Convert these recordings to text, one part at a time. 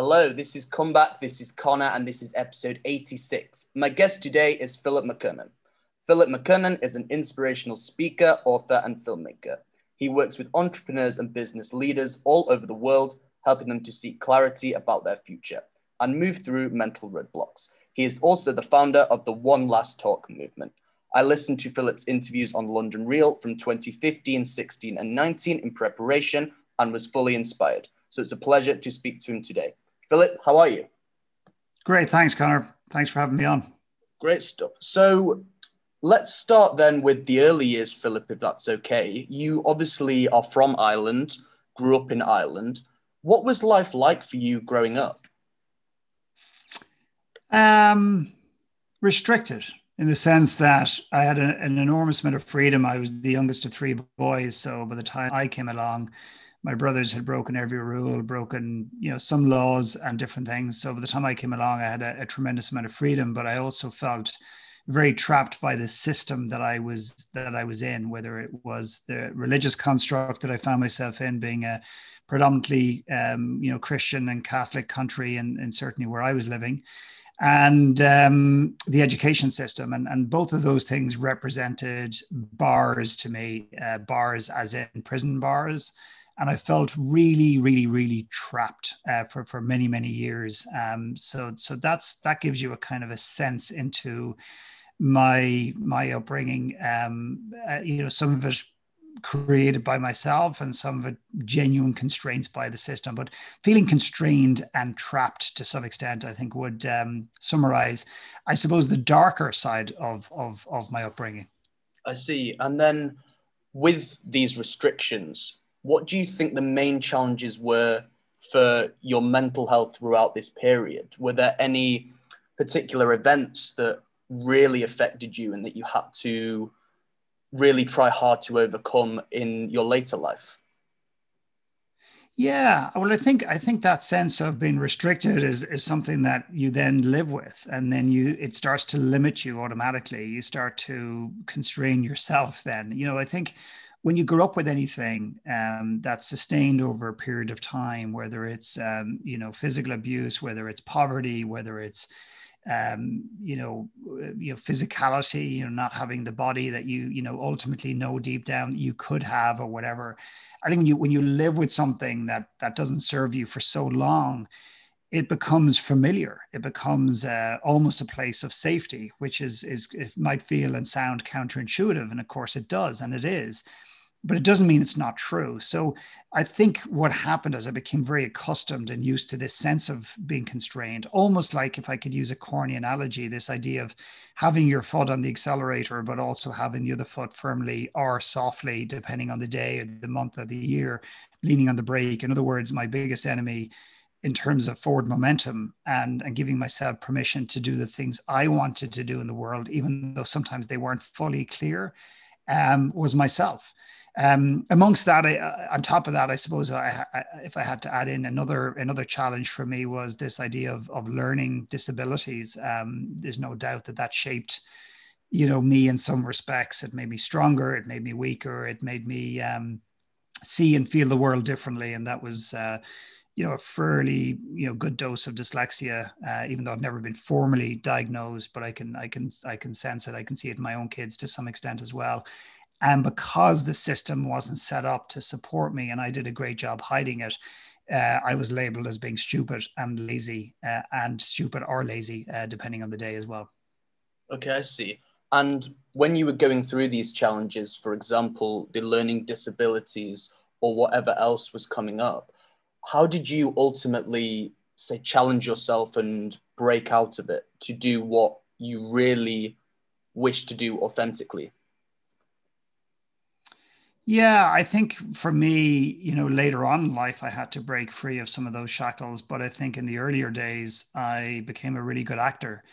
Hello, this is Comeback, this is Connor, and this is episode 86. My guest today is Philip McKernan. Philip McKernan is an inspirational speaker, author, and filmmaker. He works with entrepreneurs and business leaders all over the world, helping them to seek clarity about their future and move through mental roadblocks. He is also the founder of the One Last Talk movement. I listened to Philip's interviews on London Real from 2015, 16, and 19 in preparation and was fully inspired. So it's a pleasure to speak to him today. Philip, how are you? Great. Thanks, Connor. Thanks for having me on. Great stuff. So let's start then with the early years, Philip, if that's okay. You obviously are from Ireland, grew up in Ireland. What was life like for you growing up? Um, restricted in the sense that I had a, an enormous amount of freedom. I was the youngest of three boys, so by the time I came along, my brothers had broken every rule, broken you know some laws and different things. So by the time I came along, I had a, a tremendous amount of freedom, but I also felt very trapped by the system that I was that I was in, whether it was the religious construct that I found myself in, being a predominantly um, you know Christian and Catholic country, and, and certainly where I was living, and um, the education system, and and both of those things represented bars to me, uh, bars as in prison bars. And I felt really, really, really trapped uh, for for many, many years. Um, so, so that's that gives you a kind of a sense into my my upbringing. Um, uh, you know, some of it created by myself and some of it genuine constraints by the system but feeling constrained and trapped to some extent i think would um, summarize i suppose the darker side of, of of my upbringing i see and then with these restrictions what do you think the main challenges were for your mental health throughout this period were there any particular events that really affected you and that you had to really try hard to overcome in your later life? Yeah, well, I think I think that sense of being restricted is is something that you then live with, and then you it starts to limit you automatically. You start to constrain yourself. Then you know, I think when you grow up with anything um, that's sustained over a period of time, whether it's um, you know physical abuse, whether it's poverty, whether it's um, you know, uh, you know, physicality, you know, not having the body that you, you know, ultimately know deep down you could have or whatever. I think when you when you live with something that that doesn't serve you for so long, it becomes familiar. It becomes uh, almost a place of safety, which is is it might feel and sound counterintuitive, and of course it does, and it is but it doesn't mean it's not true. So I think what happened is I became very accustomed and used to this sense of being constrained, almost like if I could use a corny analogy, this idea of having your foot on the accelerator, but also having the other foot firmly or softly, depending on the day or the month of the year, leaning on the brake. In other words, my biggest enemy in terms of forward momentum and, and giving myself permission to do the things I wanted to do in the world, even though sometimes they weren't fully clear, um, was myself. Um, amongst that, I, uh, on top of that, I suppose I, I, if I had to add in another another challenge for me was this idea of of learning disabilities. Um, there's no doubt that that shaped, you know, me in some respects. It made me stronger. It made me weaker. It made me um, see and feel the world differently, and that was. Uh, you know, a fairly you know good dose of dyslexia, uh, even though I've never been formally diagnosed, but I can I can I can sense it. I can see it in my own kids to some extent as well. And because the system wasn't set up to support me and I did a great job hiding it, uh, I was labeled as being stupid and lazy, uh, and stupid or lazy, uh, depending on the day as well. Okay, I see. And when you were going through these challenges, for example, the learning disabilities or whatever else was coming up, how did you ultimately say challenge yourself and break out of it to do what you really wish to do authentically? Yeah, I think for me, you know, later on in life, I had to break free of some of those shackles. But I think in the earlier days, I became a really good actor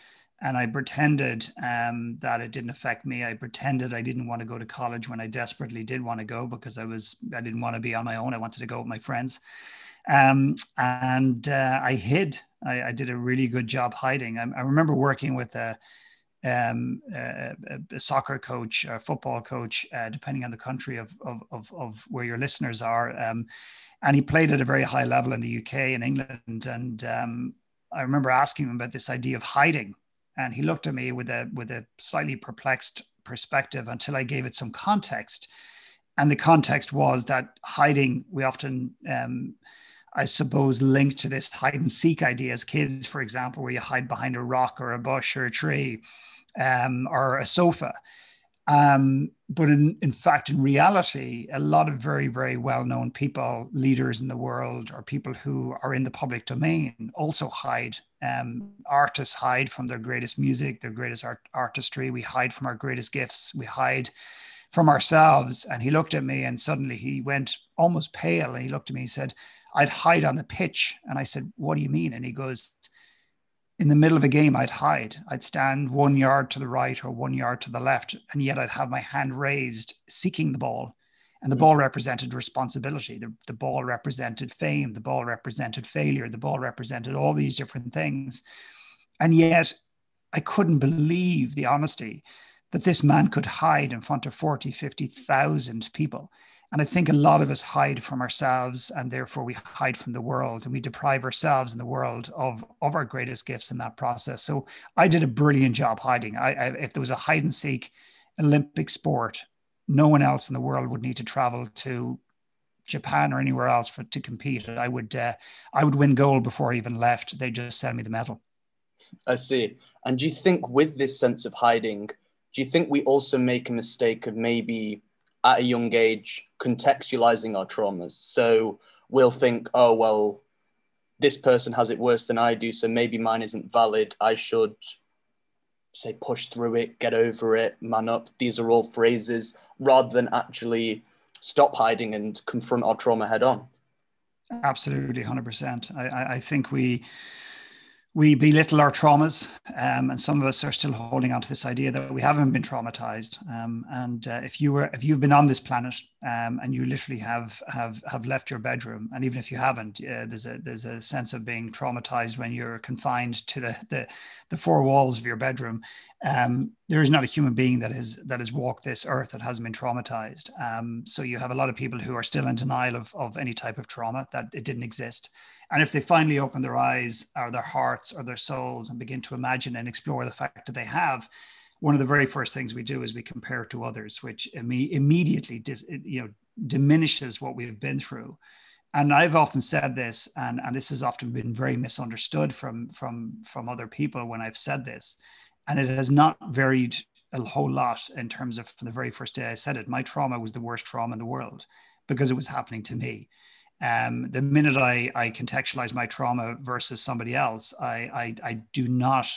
and I pretended um, that it didn't affect me. I pretended I didn't want to go to college when I desperately did want to go because I was, I didn't want to be on my own. I wanted to go with my friends. Um, and uh, I hid. I, I, did a really good job hiding. I, I remember working with a, um, a, a, soccer coach, a football coach, uh, depending on the country of, of, of, of, where your listeners are. Um, and he played at a very high level in the UK and England. And um, I remember asking him about this idea of hiding. And he looked at me with a, with a slightly perplexed perspective until I gave it some context. And the context was that hiding, we often, um, I suppose, linked to this hide and seek idea as kids, for example, where you hide behind a rock or a bush or a tree um, or a sofa. Um, but in, in fact, in reality, a lot of very, very well known people, leaders in the world, or people who are in the public domain also hide. Um, artists hide from their greatest music, their greatest art, artistry. We hide from our greatest gifts. We hide from ourselves. And he looked at me and suddenly he went almost pale. And he looked at me and said, I'd hide on the pitch. And I said, What do you mean? And he goes, in the middle of a game, I'd hide. I'd stand one yard to the right or one yard to the left, and yet I'd have my hand raised seeking the ball. And the mm. ball represented responsibility. The, the ball represented fame. The ball represented failure. The ball represented all these different things. And yet I couldn't believe the honesty that this man could hide in front of 40, 50,000 people and I think a lot of us hide from ourselves and therefore we hide from the world and we deprive ourselves and the world of, of our greatest gifts in that process. So I did a brilliant job hiding. I, I, if there was a hide and seek Olympic sport, no one else in the world would need to travel to Japan or anywhere else for to compete. I would uh, I would win gold before I even left. They just send me the medal. I see. And do you think with this sense of hiding, do you think we also make a mistake of maybe at a young age contextualizing our traumas. So we'll think, oh, well, this person has it worse than I do, so maybe mine isn't valid. I should say push through it, get over it, man up. These are all phrases rather than actually stop hiding and confront our trauma head on. Absolutely, 100%. I, I think we we belittle our traumas, um, and some of us are still holding on to this idea that we haven't been traumatized. Um, and uh, if you were, if you've been on this planet um, and you literally have have have left your bedroom, and even if you haven't, uh, there's a there's a sense of being traumatized when you're confined to the the, the four walls of your bedroom. Um, there is not a human being that has that has walked this earth that hasn't been traumatized. Um, so you have a lot of people who are still in denial of of any type of trauma that it didn't exist. And if they finally open their eyes or their hearts or their souls and begin to imagine and explore the fact that they have, one of the very first things we do is we compare to others, which imme- immediately dis- you know diminishes what we've been through. And I've often said this, and, and this has often been very misunderstood from from from other people when I've said this, and it has not varied a whole lot in terms of from the very first day I said it. My trauma was the worst trauma in the world because it was happening to me um, the minute I, I contextualize my trauma versus somebody else, I, I, I do not,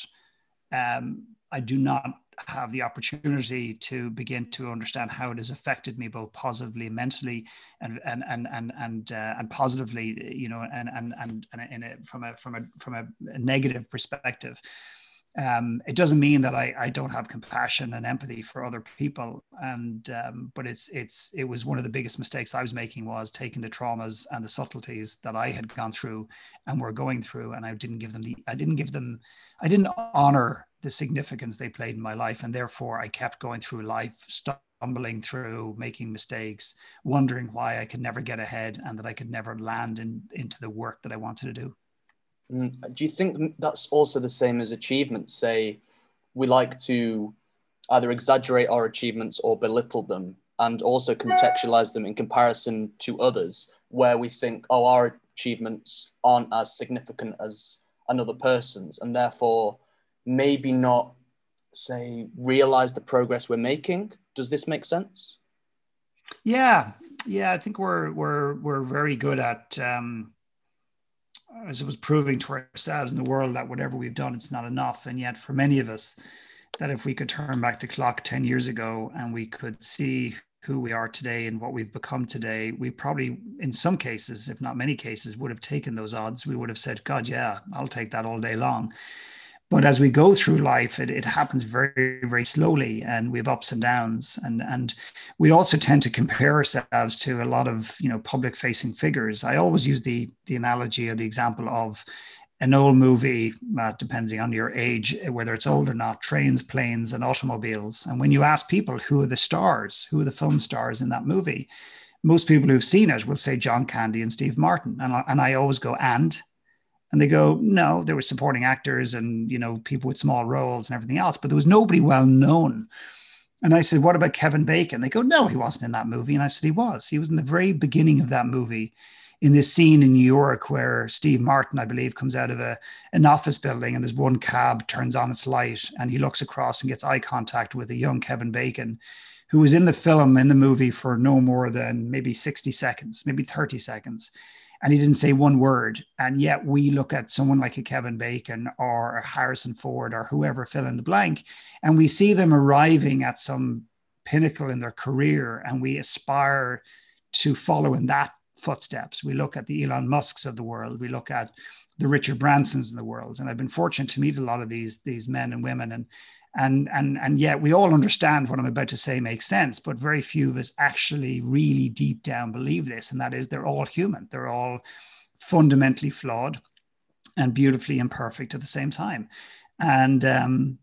um, I do not have the opportunity to begin to understand how it has affected me both positively mentally and and and and and, uh, and positively you know and and and, and a, from a from a from a negative perspective um, it doesn't mean that I, I don't have compassion and empathy for other people. And um, but it's it's it was one of the biggest mistakes i was making was taking the traumas and the subtleties that i had gone through and were going through and i didn't give them the i didn't give them i didn't honor the significance they played in my life. And therefore i kept going through life stumbling through making mistakes wondering why i could never get ahead and that i could never land in, into the work that i wanted to do do you think that's also the same as achievements? Say, we like to either exaggerate our achievements or belittle them, and also contextualize them in comparison to others, where we think, oh, our achievements aren't as significant as another person's, and therefore maybe not, say, realize the progress we're making. Does this make sense? Yeah, yeah, I think we're we're we're very good at um, as it was proving to ourselves in the world that whatever we've done, it's not enough. And yet, for many of us, that if we could turn back the clock 10 years ago and we could see who we are today and what we've become today, we probably, in some cases, if not many cases, would have taken those odds. We would have said, God, yeah, I'll take that all day long. But as we go through life, it, it happens very, very slowly and we have ups and downs. And, and we also tend to compare ourselves to a lot of, you know, public facing figures. I always use the, the analogy or the example of an old movie, uh, depending on your age, whether it's old or not, trains, planes, and automobiles. And when you ask people who are the stars, who are the film stars in that movie, most people who've seen it will say John Candy and Steve Martin. And I, and I always go, and? And they go, no, there were supporting actors and, you know, people with small roles and everything else, but there was nobody well known. And I said, what about Kevin Bacon? They go, no, he wasn't in that movie. And I said, he was. He was in the very beginning of that movie in this scene in New York where Steve Martin, I believe, comes out of a, an office building and there's one cab turns on its light and he looks across and gets eye contact with a young Kevin Bacon, who was in the film, in the movie for no more than maybe 60 seconds, maybe 30 seconds. And he didn't say one word. And yet we look at someone like a Kevin Bacon or a Harrison Ford or whoever fill in the blank, and we see them arriving at some pinnacle in their career and we aspire to follow in that footsteps. We look at the Elon Musks of the world. We look at the Richard Bransons in the world. And I've been fortunate to meet a lot of these these men and women. And and and and yet we all understand what I'm about to say makes sense, but very few of us actually really deep down believe this. And that is they're all human. They're all fundamentally flawed and beautifully imperfect at the same time. And um,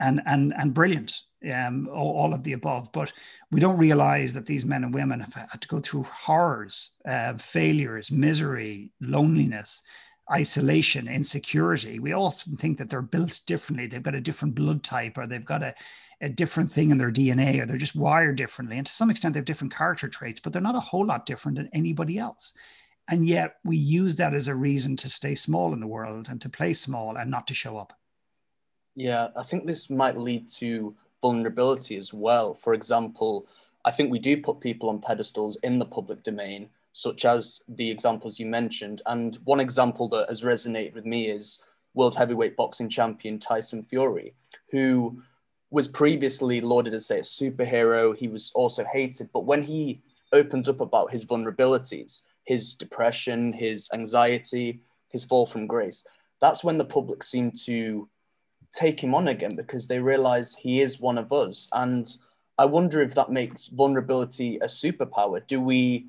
and and and brilliant um, all, all, of the above. But we don't realize that these men and women have had to go through horrors, uh, failures, misery, loneliness, isolation, insecurity. We often think that they're built differently. They've got a different blood type or they've got a, a different thing in their DNA or they're just wired differently. And to some extent, they have different character traits, but they're not a whole lot different than anybody else. And yet we use that as a reason to stay small in the world and to play small and not to show up. Yeah, I think this might lead to vulnerability as well. For example, I think we do put people on pedestals in the public domain, such as the examples you mentioned. And one example that has resonated with me is world heavyweight boxing champion Tyson Fury, who was previously lauded as, say, a superhero. He was also hated. But when he opened up about his vulnerabilities, his depression, his anxiety, his fall from grace, that's when the public seemed to take him on again because they realize he is one of us. And I wonder if that makes vulnerability a superpower. Do we,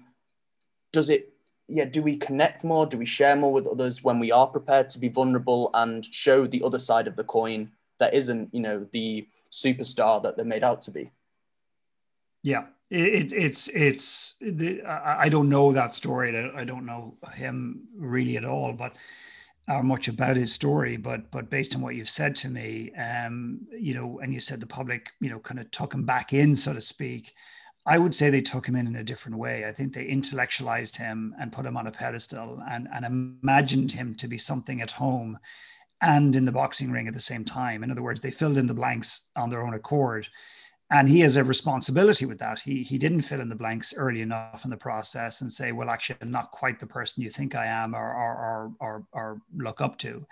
does it, yeah, do we connect more? Do we share more with others when we are prepared to be vulnerable and show the other side of the coin that isn't, you know, the superstar that they're made out to be? Yeah, it, it's it's the, I don't know that story. I don't know him really at all, but or much about his story, but but based on what you've said to me, um, you know, and you said the public, you know, kind of took him back in, so to speak. I would say they took him in in a different way. I think they intellectualized him and put him on a pedestal and, and imagined him to be something at home and in the boxing ring at the same time. In other words, they filled in the blanks on their own accord and he has a responsibility with that. He he didn't fill in the blanks early enough in the process and say, well, actually, I'm not quite the person you think I am or or or or, or look up to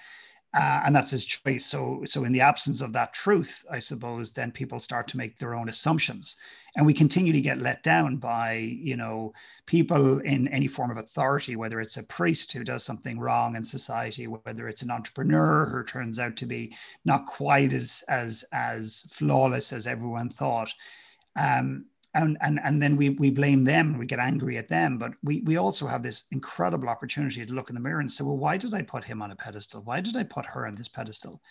uh, and that's his choice. So, so in the absence of that truth, I suppose, then people start to make their own assumptions, and we continue to get let down by you know people in any form of authority, whether it's a priest who does something wrong in society, whether it's an entrepreneur who turns out to be not quite as as as flawless as everyone thought. Um, and and and then we we blame them and we get angry at them. But we we also have this incredible opportunity to look in the mirror and say well why did i put him on a pedestal? Why did i put her on this pedestal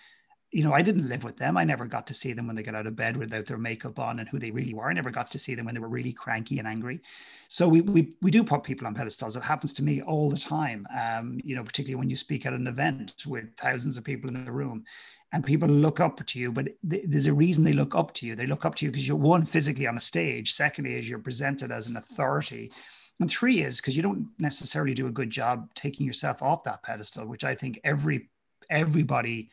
you know i didn't live with them. I never got to see them when they got out of bed without their makeup on and who they really were. I never got to see them when they were really cranky and angry. So we we, we do put people on pedestals. It happens to me all the time um, you know particularly when you speak at an event with thousands of people in the room and people look up to you but th- there's a reason they look up to you. They look up to you because you're one physically on a stage. Secondly is you're presented as an authority. And three is because you don't necessarily do a good job taking yourself off that pedestal which i think every everybody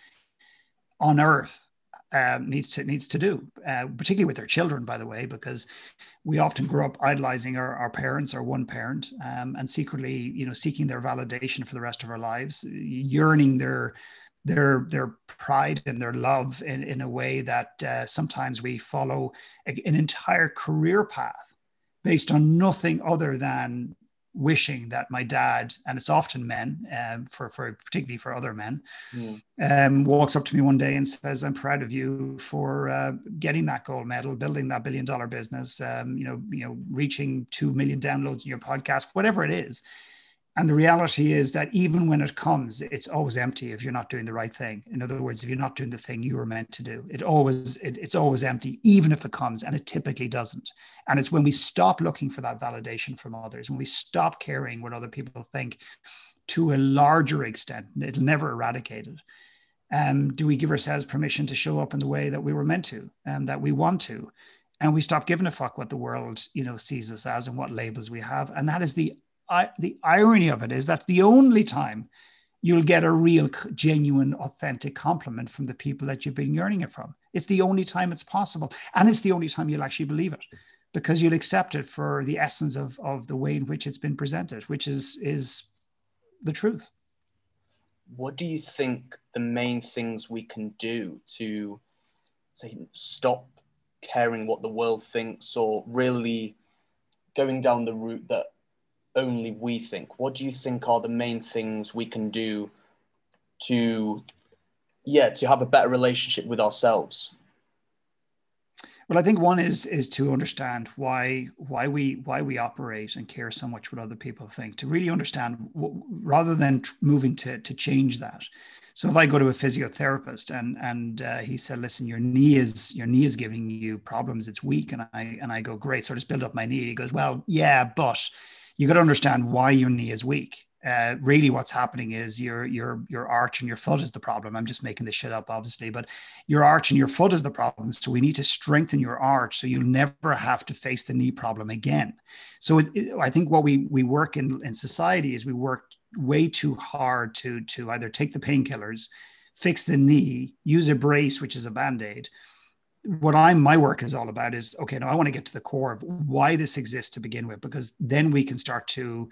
on earth um, needs to needs to do, uh, particularly with their children, by the way, because we often grow up idolizing our, our parents or one parent, um, and secretly, you know, seeking their validation for the rest of our lives, yearning their their their pride and their love in, in a way that uh, sometimes we follow an entire career path based on nothing other than wishing that my dad and it's often men um, for, for particularly for other men mm. um, walks up to me one day and says i'm proud of you for uh, getting that gold medal building that billion dollar business um, you know you know reaching 2 million downloads in your podcast whatever it is And the reality is that even when it comes, it's always empty if you're not doing the right thing. In other words, if you're not doing the thing you were meant to do, it always it, it's always empty, even if it comes, and it typically doesn't. And it's when we stop looking for that validation from others, when we stop caring what other people think, to a larger extent, it'll never eradicate it. Um, do we give ourselves permission to show up in the way that we were meant to and that we want to? And we stop giving a fuck what the world, you know, sees us as and what labels we have. And that is the I, the irony of it is that's the only time you'll get a real, genuine, authentic compliment from the people that you've been yearning it from. It's the only time it's possible. And it's the only time you'll actually believe it because you'll accept it for the essence of, of the way in which it's been presented, which is, is the truth. What do you think the main things we can do to say stop caring what the world thinks or really going down the route that only we think? What do you think are the main things we can do to, yeah, to have a better relationship with ourselves? Well, I think one is is to understand why why we why we operate and care so much what other people think. To really understand, rather than moving to to change that. So if I go to a physiotherapist and and uh, he said, "Listen, your knee is your knee is giving you problems. It's weak," and I and I go, "Great, so I just build up my knee." He goes, "Well, yeah, but." You got to understand why your knee is weak. Uh, really what's happening is your your your arch and your foot is the problem. I'm just making this shit up, obviously, but your arch and your foot is the problem. So we need to strengthen your arch so you'll never have to face the knee problem again. So it, it, I think what we we work in in society is we work way too hard to to either take the painkillers, fix the knee, use a brace, which is a band aid, what I'm my work is all about is okay. Now I want to get to the core of why this exists to begin with, because then we can start to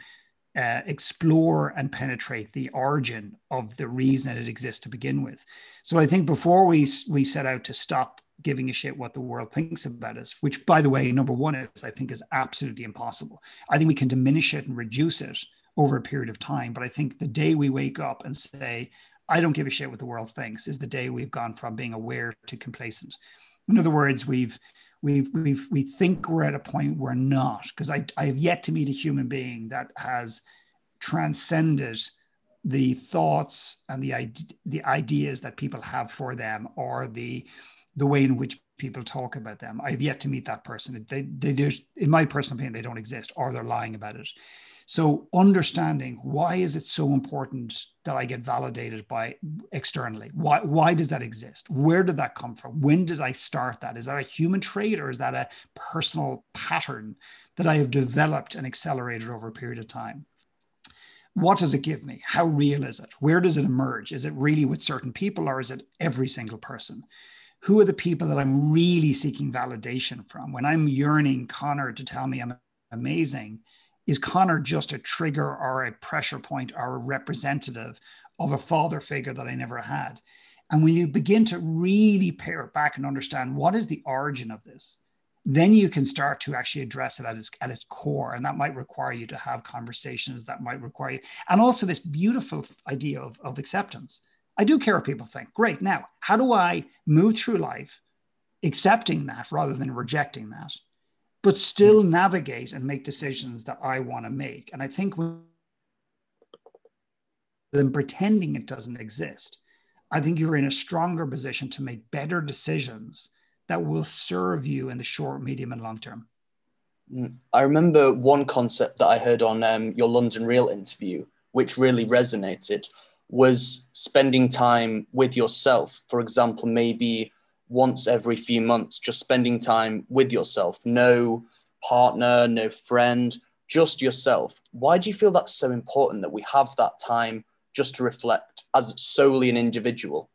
uh, explore and penetrate the origin of the reason that it exists to begin with. So I think before we we set out to stop giving a shit what the world thinks about us, which by the way, number one is I think is absolutely impossible. I think we can diminish it and reduce it over a period of time, but I think the day we wake up and say I don't give a shit what the world thinks is the day we've gone from being aware to complacent. In other words, we've we've we've we think we're at a point we're not because I I have yet to meet a human being that has transcended the thoughts and the the ideas that people have for them or the the way in which people talk about them. I've yet to meet that person. They, they, in my personal opinion, they don't exist or they're lying about it. So understanding why is it so important that I get validated by externally? Why, why does that exist? Where did that come from? When did I start that? Is that a human trait or is that a personal pattern that I have developed and accelerated over a period of time? What does it give me? How real is it? Where does it emerge? Is it really with certain people or is it every single person? Who are the people that I'm really seeking validation from? When I'm yearning Connor to tell me I'm amazing, is Connor just a trigger or a pressure point or a representative of a father figure that I never had? And when you begin to really pare it back and understand what is the origin of this, then you can start to actually address it at its, at its core. And that might require you to have conversations that might require you. And also this beautiful idea of, of acceptance. I do care what people think. Great. Now, how do I move through life accepting that rather than rejecting that? but still navigate and make decisions that I want to make. And I think than pretending it doesn't exist, I think you're in a stronger position to make better decisions that will serve you in the short, medium, and long term. Mm. I remember one concept that I heard on um, your London Real interview, which really resonated, was spending time with yourself. For example, maybe once every few months, just spending time with yourself, no partner, no friend, just yourself. Why do you feel that's so important that we have that time just to reflect as solely an individual?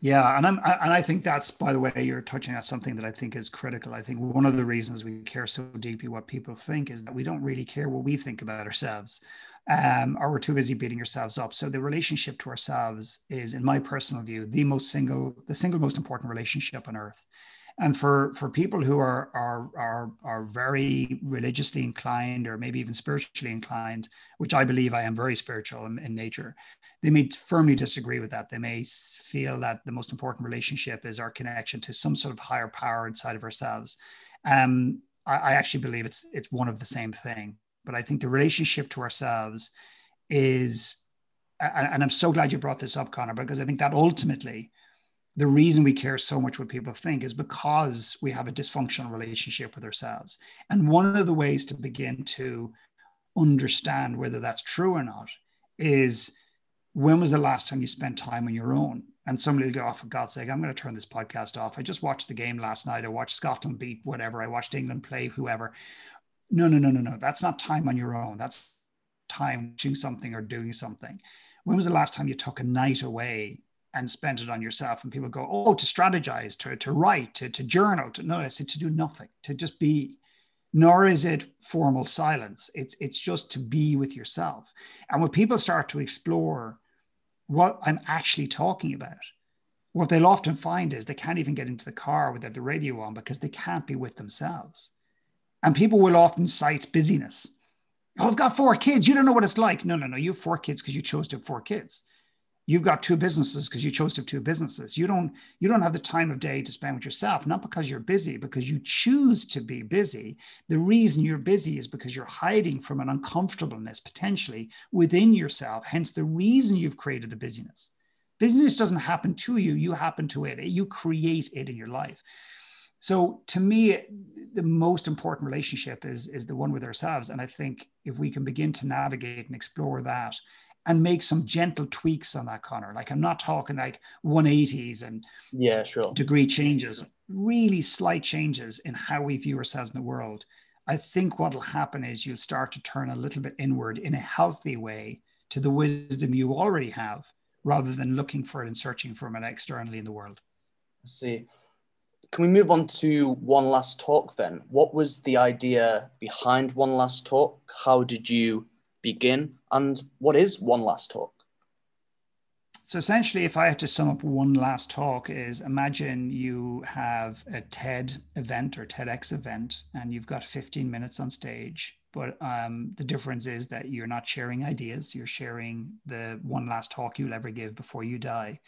Yeah, and I'm and I think that's by the way you're touching on something that I think is critical. I think one of the reasons we care so deeply what people think is that we don't really care what we think about ourselves um, or we're too busy beating ourselves up. So the relationship to ourselves is, in my personal view, the most single, the single most important relationship on earth. And for for people who are are are are very religiously inclined or maybe even spiritually inclined, which I believe I am very spiritual in, in nature, they may firmly disagree with that. They may feel that the most important relationship is our connection to some sort of higher power inside of ourselves. Um, I, I actually believe it's it's one of the same thing but I think the relationship to ourselves is, and I'm so glad you brought this up, Connor, because I think that ultimately the reason we care so much what people think is because we have a dysfunctional relationship with ourselves. And one of the ways to begin to understand whether that's true or not is when was the last time you spent time on your own? And somebody will go, oh, for God's sake, I'm going to turn this podcast off. I just watched the game last night. I watched Scotland beat whatever. I watched England play whoever. No, no, no, no, no. That's not time on your own. That's time doing something or doing something. When was the last time you took a night away and spent it on yourself? And people go, oh, to strategize, to, to write, to, to journal. To, no, I said to do nothing, to just be nor is it formal silence. It's it's just to be with yourself. And when people start to explore what I'm actually talking about, what they'll often find is they can't even get into the car without the radio on because they can't be with themselves. And people will often cite busyness. Oh, I've got four kids. You don't know what it's like. No, no, no. You have four kids because you chose to have four kids you've got two businesses because you chose to have two businesses you don't you don't have the time of day to spend with yourself not because you're busy because you choose to be busy the reason you're busy is because you're hiding from an uncomfortableness potentially within yourself hence the reason you've created the busyness business doesn't happen to you you happen to it you create it in your life so to me the most important relationship is is the one with ourselves and i think if we can begin to navigate and explore that and make some gentle tweaks on that, Connor. Like I'm not talking like 180s and yeah, sure. degree changes, really slight changes in how we view ourselves in the world. I think what will happen is you'll start to turn a little bit inward in a healthy way to the wisdom you already have, rather than looking for it and searching for it externally in the world. I see. Can we move on to one last talk then? What was the idea behind one last talk? How did you begin? And what is One Last Talk? So essentially, if I had to sum up one last talk, is imagine you have a TED event or TEDx event, and you've got 15 minutes on stage. But um, the difference is that you're not sharing ideas; you're sharing the one last talk you'll ever give before you die.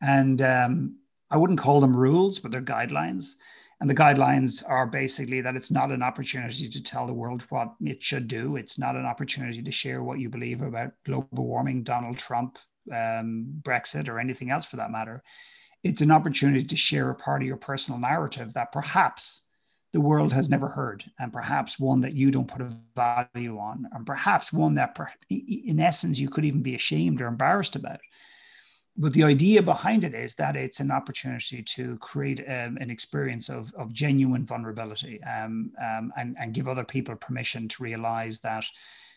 And um, I wouldn't call them rules, but they're guidelines. And the guidelines are basically that it's not an opportunity to tell the world what it should do. It's not an opportunity to share what you believe about global warming, Donald Trump, um, Brexit, or anything else for that matter. It's an opportunity to share a part of your personal narrative that perhaps the world has never heard, and perhaps one that you don't put a value on, and perhaps one that, in essence, you could even be ashamed or embarrassed about but the idea behind it is that it's an opportunity to create um, an experience of, of genuine vulnerability um, um, and, and give other people permission to realize that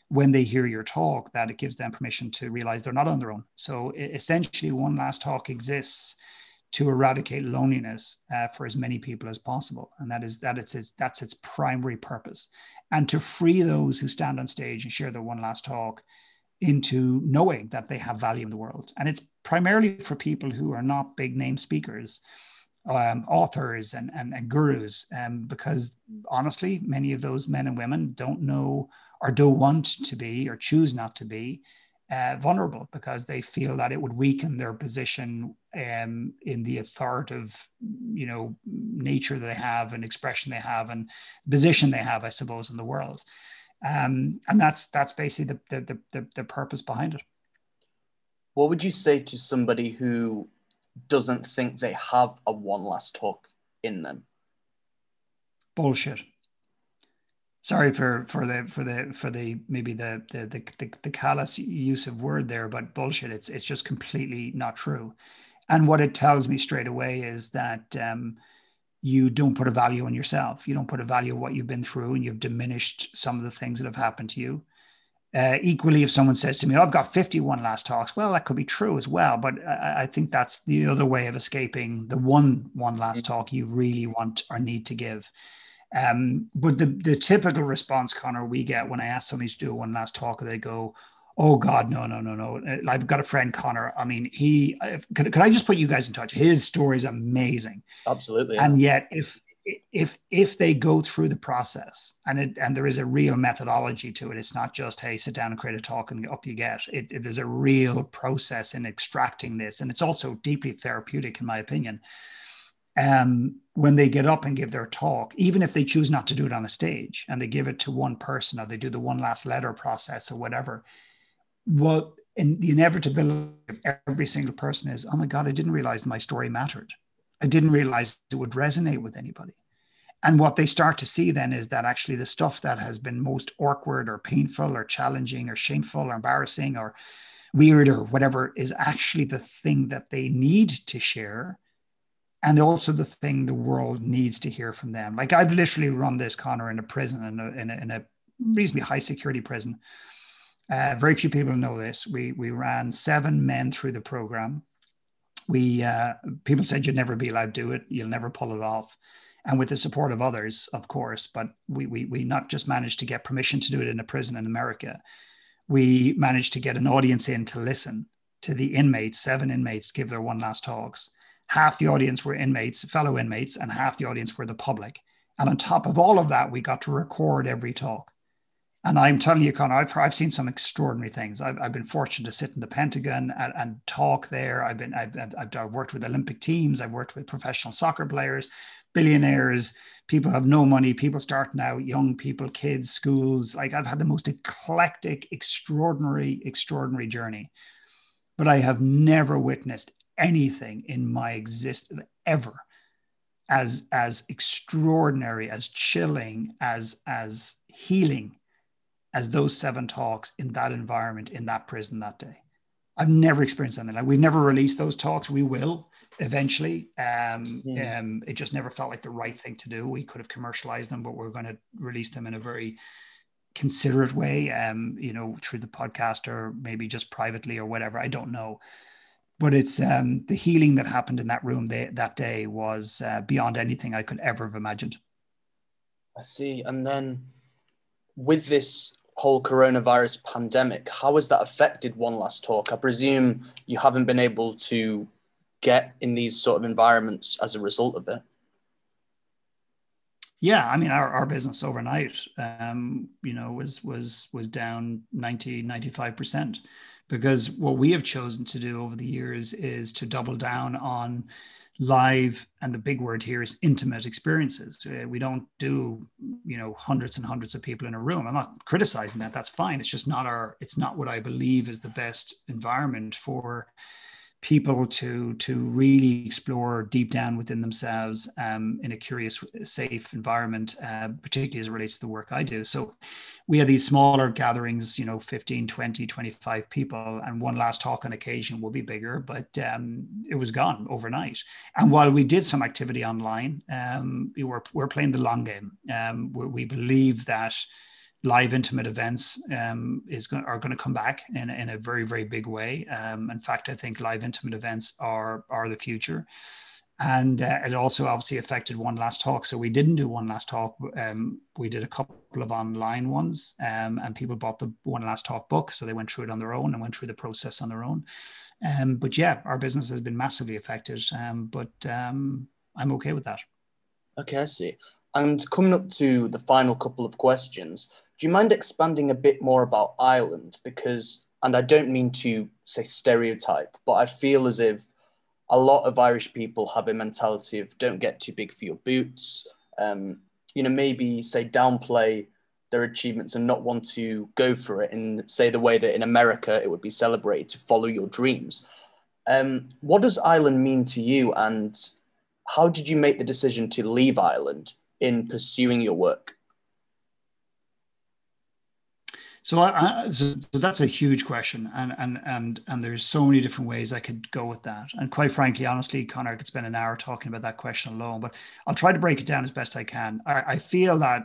when they hear your talk that it gives them permission to realize they're not on their own so essentially one last talk exists to eradicate loneliness uh, for as many people as possible and that is that it's, it's that's its primary purpose and to free those who stand on stage and share their one last talk into knowing that they have value in the world. And it's primarily for people who are not big name speakers, um, authors, and, and, and gurus, um, because honestly, many of those men and women don't know or don't want to be or choose not to be uh, vulnerable because they feel that it would weaken their position um, in the authoritative, you know, nature that they have and expression they have and position they have, I suppose, in the world um, and that's that's basically the, the the the purpose behind it. What would you say to somebody who doesn't think they have a one last talk in them? Bullshit. Sorry for for the for the for the maybe the the the, the, the callous use of word there, but bullshit. It's it's just completely not true. And what it tells me straight away is that um, you don't put a value on yourself. You don't put a value on what you've been through, and you've diminished some of the things that have happened to you. Uh, equally, if someone says to me, oh, "I've got 51 last talks," well, that could be true as well. But I, I, think that's the other way of escaping the one one last talk you really want or need to give. Um, but the the typical response, Connor, we get when I ask somebody to do one last talk, they go, Oh God, no, no, no, no! Uh, I've got a friend, Connor. I mean, he. Could, could I just put you guys in touch? His story is amazing. Absolutely. And yet, if if if they go through the process and it and there is a real methodology to it, it's not just hey, sit down and create a talk and up you get. It, it there's a real process in extracting this, and it's also deeply therapeutic, in my opinion. Um, when they get up and give their talk, even if they choose not to do it on a stage and they give it to one person or they do the one last letter process or whatever, well in the inevitability of every single person is, oh my God, I didn't realize my story mattered. I didn't realize it would resonate with anybody. And what they start to see then is that actually the stuff that has been most awkward or painful or challenging or shameful or embarrassing or weird or whatever is actually the thing that they need to share and also the thing the world needs to hear from them. Like I've literally run this, Connor, in a prison, in a, in a, in a reasonably high security prison. Uh, very few people know this. We, we ran seven men through the program. We uh, people said you'd never be allowed to do it. You'll never pull it off. And with the support of others, of course, but we, we, we not just managed to get permission to do it in a prison in America, we managed to get an audience in to listen to the inmates, seven inmates give their one last talks half the audience were inmates, fellow inmates, and half the audience were the public. And on top of all of that, we got to record every talk. And I'm telling you, Connor, I've, I've seen some extraordinary things. I've, I've been fortunate to sit in the Pentagon and, and talk there. I've been I've, I've, I've worked with Olympic teams. I've worked with professional soccer players, billionaires, people have no money, people starting out, young people, kids, schools. Like I've had the most eclectic, extraordinary, extraordinary journey. But I have never witnessed anything in my existence ever as as extraordinary as chilling as as healing as those seven talks in that environment in that prison that day. I've never experienced anything like we've never released those talks. We will eventually. Um, mm. um, it just never felt like the right thing to do. We could have commercialized them but we're going to release them in a very considerate way um, you know through the podcast or maybe just privately or whatever. I don't know. But it's um, the healing that happened in that room they, that day was uh, beyond anything I could ever have imagined. I see. And then with this whole coronavirus pandemic, how has that affected One Last Talk? I presume you haven't been able to get in these sort of environments as a result of it. Yeah, I mean, our, our business overnight, um, you know, was was was down 90, 95 percent because what we have chosen to do over the years is to double down on live and the big word here is intimate experiences. Uh, we don't do you know hundreds and hundreds of people in a room. I'm not criticizing that. That's fine. It's just not our it's not what i believe is the best environment for people to to really explore deep down within themselves um, in a curious safe environment uh, particularly as it relates to the work i do. So we had these smaller gatherings you know 15 20 25 people and one last talk on occasion will be bigger but um, it was gone overnight. And while we did some activity online um, we were, we're playing the long game. Um, we believe that live intimate events um, is going, are going to come back in, in a very very big way. Um, in fact, I think live intimate events are are the future, and uh, it also obviously affected one last talk. So we didn't do one last talk. Um, we did a couple of online ones, um, and people bought the one last talk book, so they went through it on their own and went through the process on their own. Um, but yeah, our business has been massively affected, um, but I'm okay with that. Okay, I see. And coming up to the final couple of questions, do you mind expanding a bit more about Ireland? Because, and I don't mean to say stereotype, but I feel as if a lot of Irish people have a mentality of don't get too big for your boots. Um, you know, maybe say downplay their achievements and not want to go for it in say the way that in America it would be celebrated to follow your dreams. Um, what does Ireland mean to you, and how did you make the decision to leave Ireland in pursuing your work? So, I, so, so, that's a huge question, and and and and there's so many different ways I could go with that. And quite frankly, honestly, Connor, I could spend an hour talking about that question alone. But I'll try to break it down as best I can. I, I feel that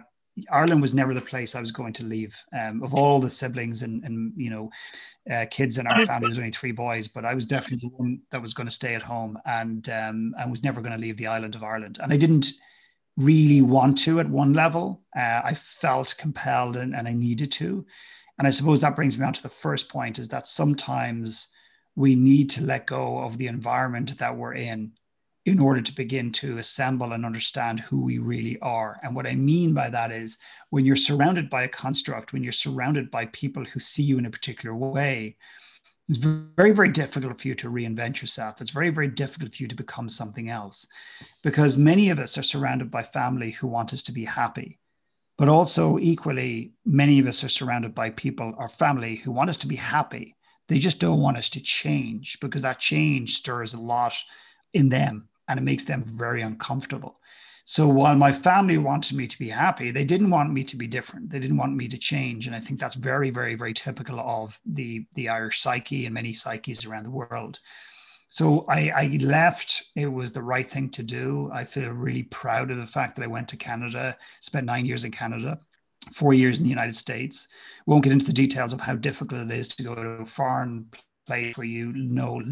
Ireland was never the place I was going to leave. Um, of all the siblings and and you know, uh, kids in our family, there's only three boys, but I was definitely the one that was going to stay at home and um, and was never going to leave the island of Ireland. And I didn't really want to at one level. Uh, I felt compelled and, and I needed to. And I suppose that brings me on to the first point is that sometimes we need to let go of the environment that we're in in order to begin to assemble and understand who we really are. And what I mean by that is when you're surrounded by a construct, when you're surrounded by people who see you in a particular way, It's very, very difficult for you to reinvent yourself. It's very, very difficult for you to become something else because many of us are surrounded by family who want us to be happy. But also, equally, many of us are surrounded by people, or family, who want us to be happy. They just don't want us to change because that change stirs a lot in them and it makes them very uncomfortable. So while my family wanted me to be happy, they didn't want me to be different. They didn't want me to change. And I think that's very, very, very typical of the, the Irish psyche and many psyches around the world. So I, I, left. It was the right thing to do. I feel really proud of the fact that I went to Canada, spent nine years in Canada, four years in the United States. Won't get into the details of how difficult it is to go to a foreign place where you know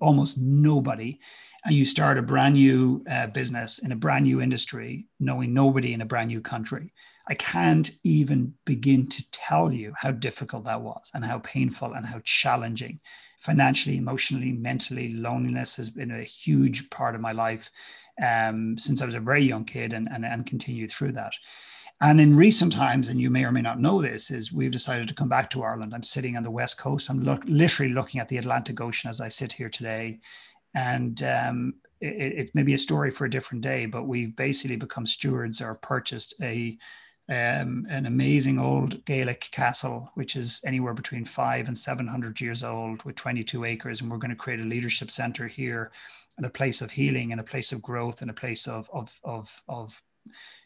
almost nobody and you start a brand new uh, business in a brand new industry knowing nobody in a brand new country. I can't even begin to tell you how difficult that was and how painful and how challenging. Financially emotionally mentally loneliness has been a huge part of my life um, since i was a very young kid and, and, and continued through that and in recent times, and you may or may not know this, is we've decided to come back to Ireland. I'm sitting on the west coast. I'm look, literally looking at the Atlantic Ocean as I sit here today, and um, it, it, may be a story for a different day. But we've basically become stewards or purchased a um, an amazing old Gaelic castle, which is anywhere between five and seven hundred years old, with 22 acres, and we're going to create a leadership center here, and a place of healing, and a place of growth, and a place of of of of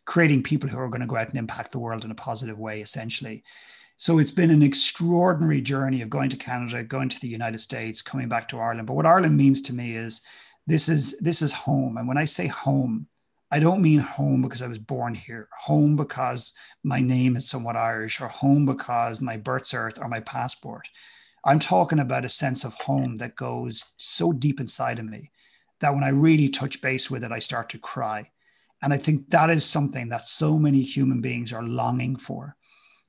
creating people who are going to go out and impact the world in a positive way, essentially. So it's been an extraordinary journey of going to Canada, going to the United States, coming back to Ireland. But what Ireland means to me is this is this is home. And when I say home, I don't mean home because I was born here, home because my name is somewhat Irish, or home because my birth cert or my passport. I'm talking about a sense of home that goes so deep inside of me that when I really touch base with it, I start to cry. And I think that is something that so many human beings are longing for.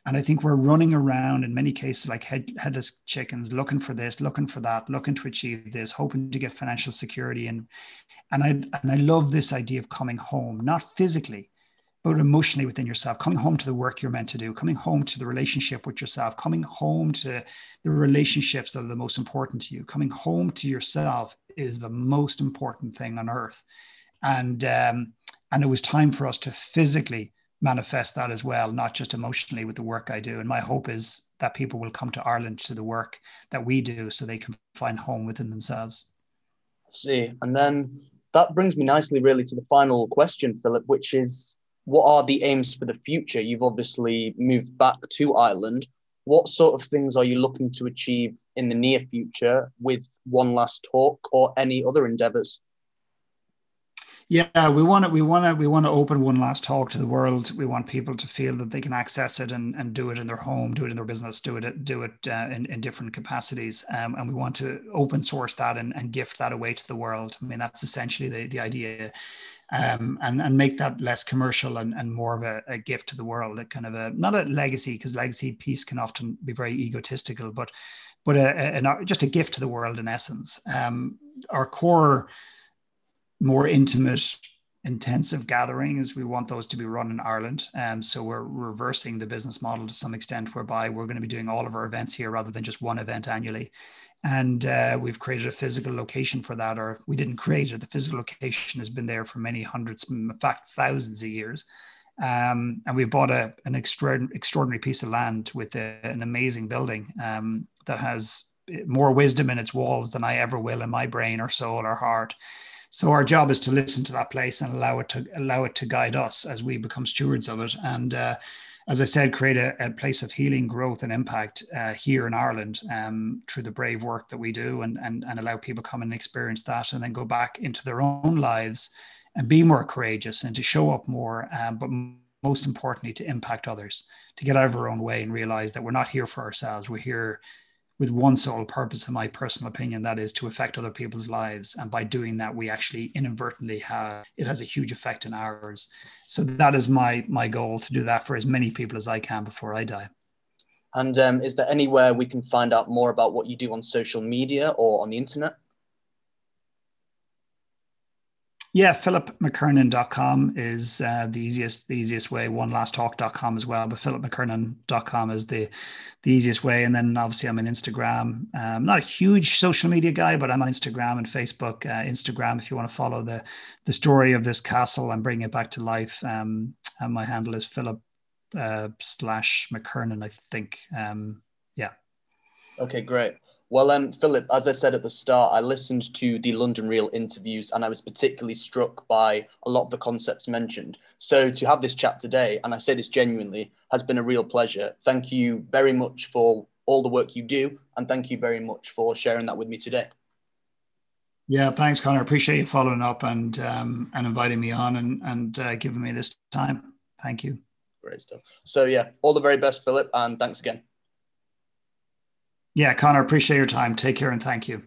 And I think we're running around in many cases like head, headless chickens, looking for this, looking for that, looking to achieve this, hoping to get financial security. And and I and I love this idea of coming home, not physically, but emotionally within yourself, coming home to the work you're meant to do, coming home to the relationship with yourself, coming home to the relationships that are the most important to you, coming home to yourself is the most important thing on earth. And um, and it was time for us to physically manifest that as well, not just emotionally with the work I do. And my hope is that people will come to Ireland to the work that we do so they can find home within themselves. I see. And then that brings me nicely, really, to the final question, Philip, which is what are the aims for the future? You've obviously moved back to Ireland. What sort of things are you looking to achieve in the near future with One Last Talk or any other endeavors? Yeah, we want to we want to we want to open one last talk to the world. We want people to feel that they can access it and, and do it in their home, do it in their business, do it do it uh, in, in different capacities. Um, and we want to open source that and, and gift that away to the world. I mean, that's essentially the, the idea. Um, and and make that less commercial and, and more of a, a gift to the world, a kind of a not a legacy because legacy piece can often be very egotistical, but but a, a, just a gift to the world in essence. Um, our core more intimate intensive gatherings we want those to be run in ireland. Um, so we're reversing the business model to some extent whereby we're going to be doing all of our events here rather than just one event annually. And uh, we've created a physical location for that or we didn't create it. The physical location has been there for many hundreds in fact thousands of years. Um, and we've bought a, an extraordinary, extraordinary piece of land with a, an amazing building um, that has more wisdom in its walls than I ever will in my brain or soul or heart. So our job is to listen to that place and allow it to allow it to guide us as we become stewards of it. And uh, as I said, create a, a, place of healing, growth, and impact uh, here in Ireland um, through the brave work that we do, and, and and allow people come and experience that, and then go back into their own lives and be more courageous and to show up more, um, but most importantly, to impact others, to get out of our own way and realize that we're not here for ourselves. We're here with one sole purpose, in my personal opinion, that is to affect other people's lives. And by doing that, we actually inadvertently have it has a huge effect on ours. So that is my my goal to do that for as many people as I can before I die. And um, is there anywhere we can find out more about what you do on social media or on the internet? Yeah, philipmckernan.com is uh, the easiest the easiest way. Onelasttalk.com as well, but philipmckernan.com is the the easiest way. And then obviously I'm on Instagram. I'm um, not a huge social media guy, but I'm on Instagram and Facebook. Uh, Instagram, if you want to follow the the story of this castle and bring it back to life. Um, and my handle is Philip uh, slash McKernan, I think. Um, yeah. Okay, great. Well, um, Philip, as I said at the start, I listened to the London Real interviews and I was particularly struck by a lot of the concepts mentioned. So to have this chat today, and I say this genuinely, has been a real pleasure. Thank you very much for all the work you do, and thank you very much for sharing that with me today. Yeah, thanks, Connor. Appreciate you following up and um, and inviting me on and and uh, giving me this time. Thank you. Great stuff. So yeah, all the very best, Philip, and thanks again. Yeah, Connor, appreciate your time. Take care and thank you.